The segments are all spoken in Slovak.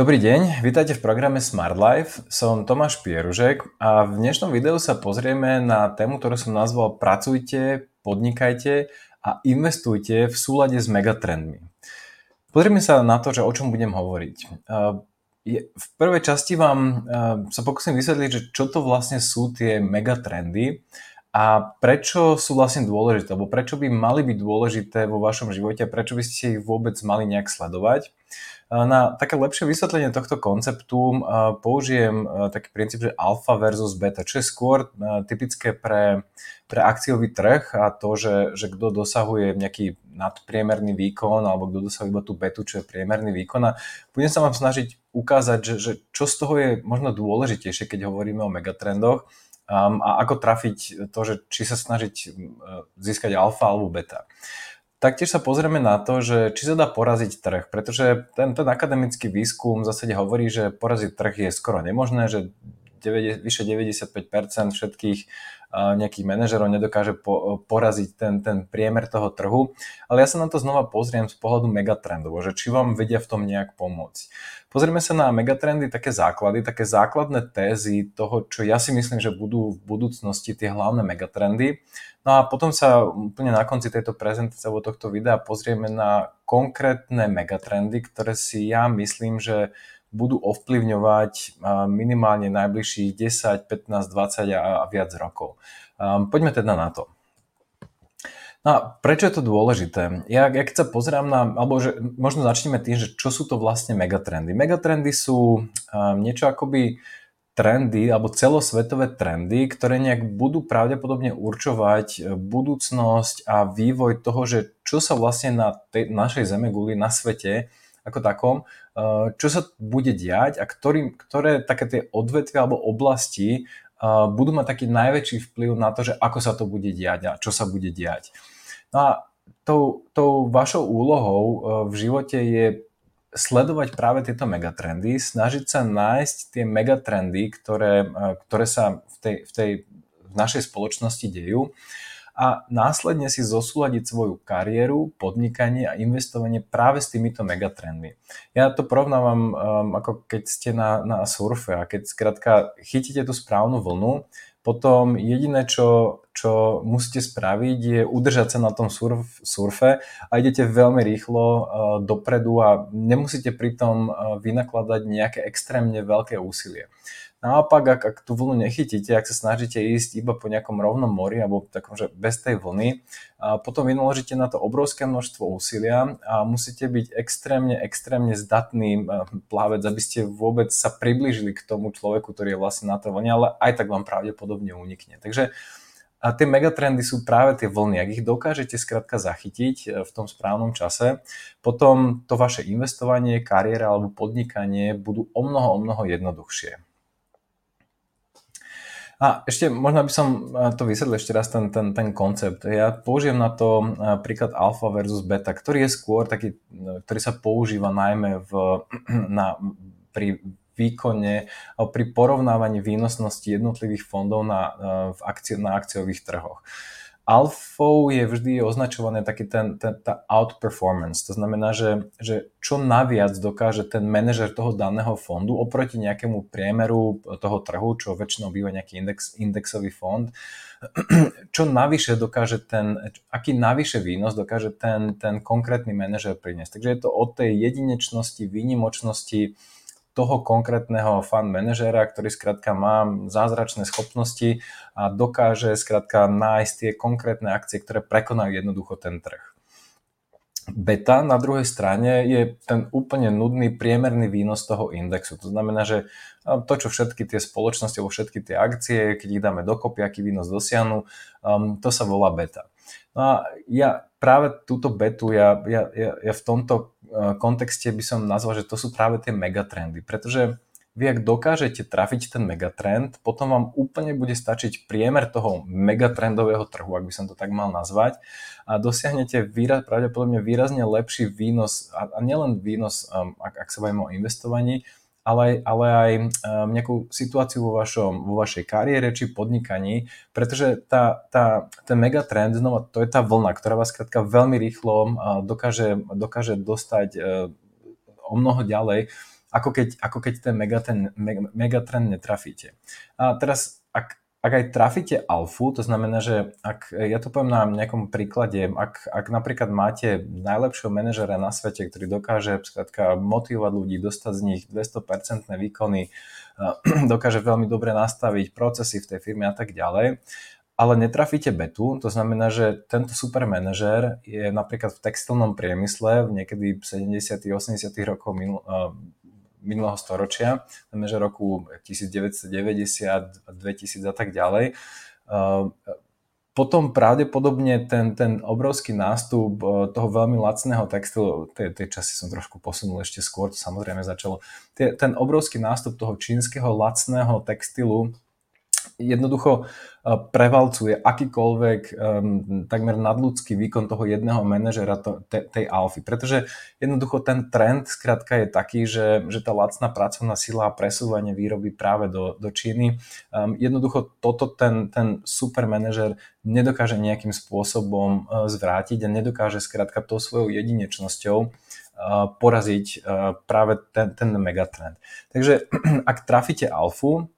Dobrý deň, vítajte v programe Smart Life. Som Tomáš Pieružek a v dnešnom videu sa pozrieme na tému, ktorú som nazval Pracujte, podnikajte a investujte v súlade s megatrendmi. Pozrieme sa na to, že o čom budem hovoriť. V prvej časti vám sa pokúsim vysvetliť, že čo to vlastne sú tie megatrendy a prečo sú vlastne dôležité, alebo prečo by mali byť dôležité vo vašom živote a prečo by ste ich vôbec mali nejak sledovať. Na také lepšie vysvetlenie tohto konceptu použijem taký princíp, že alfa versus beta, čo je skôr typické pre, pre akciový trh a to, že, že kto dosahuje nejaký nadpriemerný výkon alebo kto dosahuje iba tú betu, čo je priemerný výkon a budem sa vám snažiť ukázať, že, že čo z toho je možno dôležitejšie, keď hovoríme o megatrendoch a ako trafiť to, že či sa snažiť získať alfa alebo beta. Taktiež sa pozrieme na to, že či sa dá poraziť trh, pretože ten, ten akademický výskum v zásade hovorí, že poraziť trh je skoro nemožné, že 9, vyše 95% všetkých nejakých manažerov nedokáže po, poraziť ten, ten priemer toho trhu. Ale ja sa na to znova pozriem z pohľadu megatrendov, že či vám vedia v tom nejak pomôcť. Pozrieme sa na megatrendy, také základy, také základné tézy toho, čo ja si myslím, že budú v budúcnosti tie hlavné megatrendy. No a potom sa úplne na konci tejto prezentácie alebo tohto videa pozrieme na konkrétne megatrendy, ktoré si ja myslím, že budú ovplyvňovať minimálne najbližších 10, 15, 20 a viac rokov. Poďme teda na to. No a prečo je to dôležité? Ja, ja keď sa pozerám na, alebo že možno začneme tým, že čo sú to vlastne megatrendy. Megatrendy sú um, niečo akoby trendy alebo celosvetové trendy, ktoré nejak budú pravdepodobne určovať e, budúcnosť a vývoj toho, že čo sa vlastne na tej našej guli, na svete ako takom, e, čo sa bude diať a ktorý, ktoré také tie odvetvia alebo oblasti e, budú mať taký najväčší vplyv na to, že ako sa to bude diať a čo sa bude diať. No a tou, tou vašou úlohou v živote je sledovať práve tieto megatrendy, snažiť sa nájsť tie megatrendy, ktoré, ktoré sa v tej, v tej v našej spoločnosti dejú a následne si zosúľadiť svoju kariéru, podnikanie a investovanie práve s týmito megatrendmi. Ja to porovnávam um, ako keď ste na, na surfe a keď skrátka chytíte tú správnu vlnu, potom jediné, čo, čo musíte spraviť, je udržať sa na tom surf, surfe a idete veľmi rýchlo uh, dopredu a nemusíte pritom uh, vynakladať nejaké extrémne veľké úsilie. Naopak, ak, ak tú vlnu nechytíte, ak sa snažíte ísť iba po nejakom rovnom mori alebo takom, že bez tej vlny, a potom vynaložíte na to obrovské množstvo úsilia a musíte byť extrémne, extrémne zdatný plavec, aby ste vôbec sa priblížili k tomu človeku, ktorý je vlastne na tej vlne, ale aj tak vám pravdepodobne unikne. Takže a tie megatrendy sú práve tie vlny. Ak ich dokážete skrátka zachytiť e, v tom správnom čase, potom to vaše investovanie, kariéra alebo podnikanie budú o mnoho, o mnoho jednoduchšie. A ešte možno by som eh, to vysvetlil ešte raz ten, ten, ten koncept. Ja použijem na to eh, príklad alfa versus beta, ktorý je skôr taký, eh, ktorý sa používa najmä v, na, pri výkone pri porovnávaní výnosnosti jednotlivých fondov na, v akci- na akciových trhoch alfou je vždy označované taký ten, ten, tá outperformance. To znamená, že, že čo naviac dokáže ten manažer toho daného fondu oproti nejakému priemeru toho trhu, čo väčšinou býva nejaký index, indexový fond, čo navyše dokáže ten, aký navyše výnos dokáže ten, ten konkrétny manažer priniesť. Takže je to o tej jedinečnosti, výnimočnosti, toho konkrétneho fan manažera, ktorý skrátka má zázračné schopnosti a dokáže skrátka nájsť tie konkrétne akcie, ktoré prekonajú jednoducho ten trh. Beta na druhej strane je ten úplne nudný priemerný výnos toho indexu. To znamená, že to, čo všetky tie spoločnosti alebo všetky tie akcie, keď ich dáme dokopy, aký výnos dosiahnu, um, to sa volá beta. No a ja práve túto betu, ja, ja, ja, ja v tomto kontexte by som nazval, že to sú práve tie megatrendy, pretože vy ak dokážete trafiť ten megatrend, potom vám úplne bude stačiť priemer toho megatrendového trhu, ak by som to tak mal nazvať, a dosiahnete výraz, pravdepodobne výrazne lepší výnos, a, a nielen výnos, um, ak, ak sa bavíme o investovaní, ale, ale aj um, nejakú situáciu vo, vašom, vo vašej kariére či podnikaní, pretože tá, tá, ten megatrend, znova, to je tá vlna, ktorá vás krátka veľmi rýchlo uh, dokáže, dokáže dostať uh, o mnoho ďalej ako keď, ako keď ten megatrend, megatrend netrafíte. A teraz, ak ak aj trafíte alfu, to znamená, že ak, ja to poviem na nejakom príklade, ak, ak napríklad máte najlepšieho manažera na svete, ktorý dokáže skrátka, motivovať ľudí, dostať z nich 200% výkony, dokáže veľmi dobre nastaviť procesy v tej firme a tak ďalej, ale netrafíte betu, to znamená, že tento super manažer je napríklad v textilnom priemysle v niekedy 70 80 rokov minul, minulého storočia, znamená, že roku 1990, 2000 a tak ďalej. Potom pravdepodobne ten, ten obrovský nástup toho veľmi lacného textilu, tie, tie časy som trošku posunul ešte skôr, to samozrejme začalo, ten obrovský nástup toho čínskeho lacného textilu jednoducho eh, prevalcuje akýkoľvek um, takmer nadľudský výkon toho jedného manažera to, te, tej alfy. Pretože jednoducho ten trend skrátka je taký, že, že tá lacná pracovná sila a presúvanie výroby práve do, do Číny, um, jednoducho toto ten, ten super manažer nedokáže nejakým spôsobom uh, zvrátiť a nedokáže skrátka tou svojou jedinečnosťou poraziť práve ten, ten megatrend. Takže ak trafíte alfu,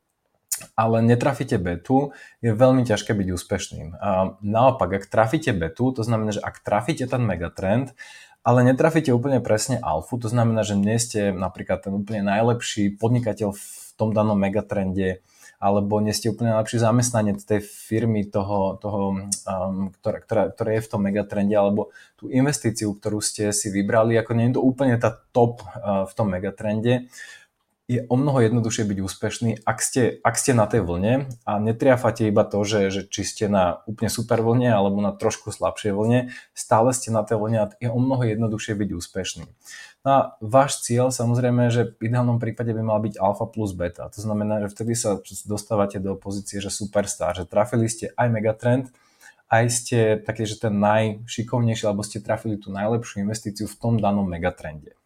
ale netrafíte betu, je veľmi ťažké byť úspešným. A naopak, ak trafíte betu, to znamená, že ak trafíte ten megatrend, ale netrafíte úplne presne alfu, to znamená, že nie ste napríklad ten úplne najlepší podnikateľ v tom danom megatrende, alebo nie ste úplne najlepší zamestnanec tej firmy, toho, toho um, ktorá, ktorá, ktorá je v tom megatrende, alebo tú investíciu, ktorú ste si vybrali, ako nie je to úplne tá top uh, v tom megatrende, je o mnoho jednoduchšie byť úspešný, ak ste, ak ste na tej vlne a netriafate iba to, že, že či ste na úplne super vlne alebo na trošku slabšej vlne, stále ste na tej vlne a je o mnoho jednoduchšie byť úspešný. No a váš cieľ samozrejme, že v ideálnom prípade by mal byť alfa plus beta. To znamená, že vtedy sa dostávate do pozície, že superstar, že trafili ste aj megatrend, aj ste taký, že ten najšikovnejší, alebo ste trafili tú najlepšiu investíciu v tom danom megatrende.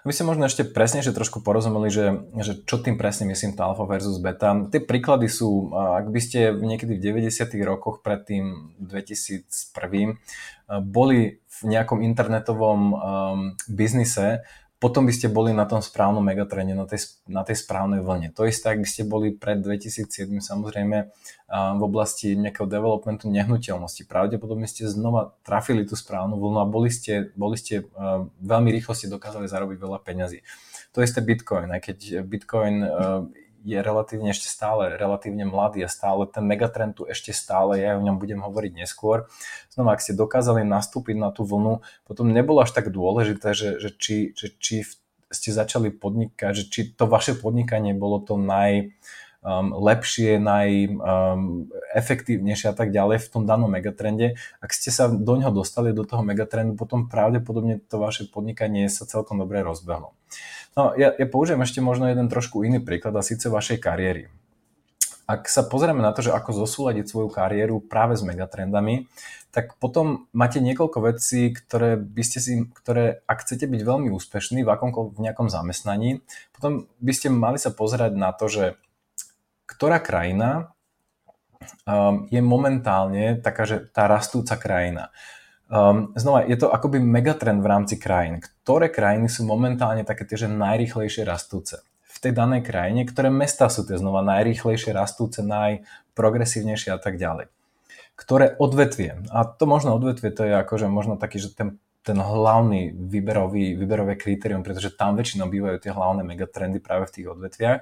Aby ste možno ešte presnejšie trošku porozumeli, že, že čo tým presne myslím to alfa versus beta. Tie príklady sú, ak by ste niekedy v 90. rokoch pred tým 2001 boli v nejakom internetovom um, biznise, potom by ste boli na tom správnom megatrende, na tej, na tej správnej vlne. To isté, ak by ste boli pred 2007 samozrejme v oblasti nejakého developmentu nehnuteľnosti. Pravdepodobne ste znova trafili tú správnu vlnu a boli ste, boli ste veľmi rýchlo ste dokázali zarobiť veľa peňazí. To isté Bitcoin, aj keď Bitcoin je relatívne ešte stále relatívne mladý a stále ten megatrend tu ešte stále je, o ňom budem hovoriť neskôr. Znova, ak ste dokázali nastúpiť na tú vlnu, potom nebolo až tak dôležité, že, že, či, že či ste začali podnikať, že či to vaše podnikanie bolo to naj, um, lepšie, najefektívnejšie um, a tak ďalej v tom danom megatrende. Ak ste sa do ňoho dostali do toho megatrendu, potom pravdepodobne to vaše podnikanie sa celkom dobre rozbehlo. No, ja, ja použijem ešte možno jeden trošku iný príklad a síce vašej kariéry. Ak sa pozrieme na to, že ako zosúľadiť svoju kariéru práve s megatrendami, tak potom máte niekoľko vecí, ktoré by ste si, ktoré ak chcete byť veľmi úspešní v, akom, v nejakom zamestnaní, potom by ste mali sa pozerať na to, že ktorá krajina um, je momentálne taká, že tá rastúca krajina. Um, znova, je to akoby megatrend v rámci krajín. Ktoré krajiny sú momentálne také tie, že najrýchlejšie rastúce? V tej danej krajine, ktoré mesta sú tie znova najrýchlejšie rastúce, najprogresívnejšie a tak ďalej. Ktoré odvetvie, a to možno odvetvie, to je akože možno taký, že ten, ten hlavný výberový, výberové kritérium, pretože tam väčšinou bývajú tie hlavné megatrendy práve v tých odvetviach.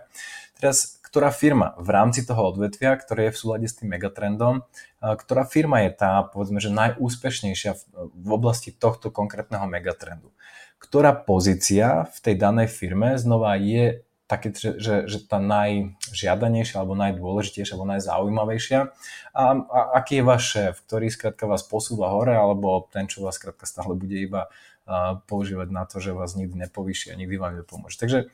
Teraz ktorá firma v rámci toho odvetvia, ktoré je v súlade s tým megatrendom, ktorá firma je tá, povedzme, že najúspešnejšia v oblasti tohto konkrétneho megatrendu. Ktorá pozícia v tej danej firme znova je také, že, že, že tá najžiadanejšia alebo najdôležitejšia alebo najzaujímavejšia a, a aký je váš šéf, ktorý skrátka vás posúva hore alebo ten, čo vás skrátka stále bude iba uh, používať na to, že vás nikdy nepovýši a nikdy vám nepomôže. Takže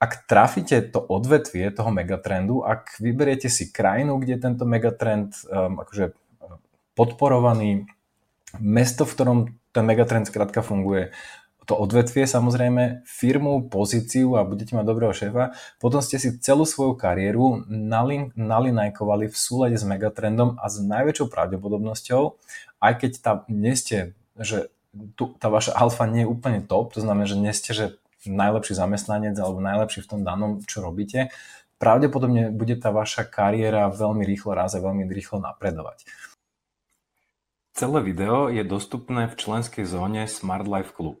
ak trafíte to odvetvie toho megatrendu, ak vyberiete si krajinu, kde je tento megatrend um, akože uh, podporovaný, mesto, v ktorom ten megatrend skrátka funguje, to odvetvie samozrejme, firmu, pozíciu a budete mať dobrého šéfa, potom ste si celú svoju kariéru nalin, nalinajkovali v súlade s megatrendom a s najväčšou pravdepodobnosťou, aj keď tam nie ste, že tu, tá vaša alfa nie je úplne top, to znamená, že nie ste, že najlepší zamestnanec alebo najlepší v tom danom, čo robíte, pravdepodobne bude tá vaša kariéra veľmi rýchlo raz a veľmi rýchlo napredovať. Celé video je dostupné v členskej zóne Smart Life Club.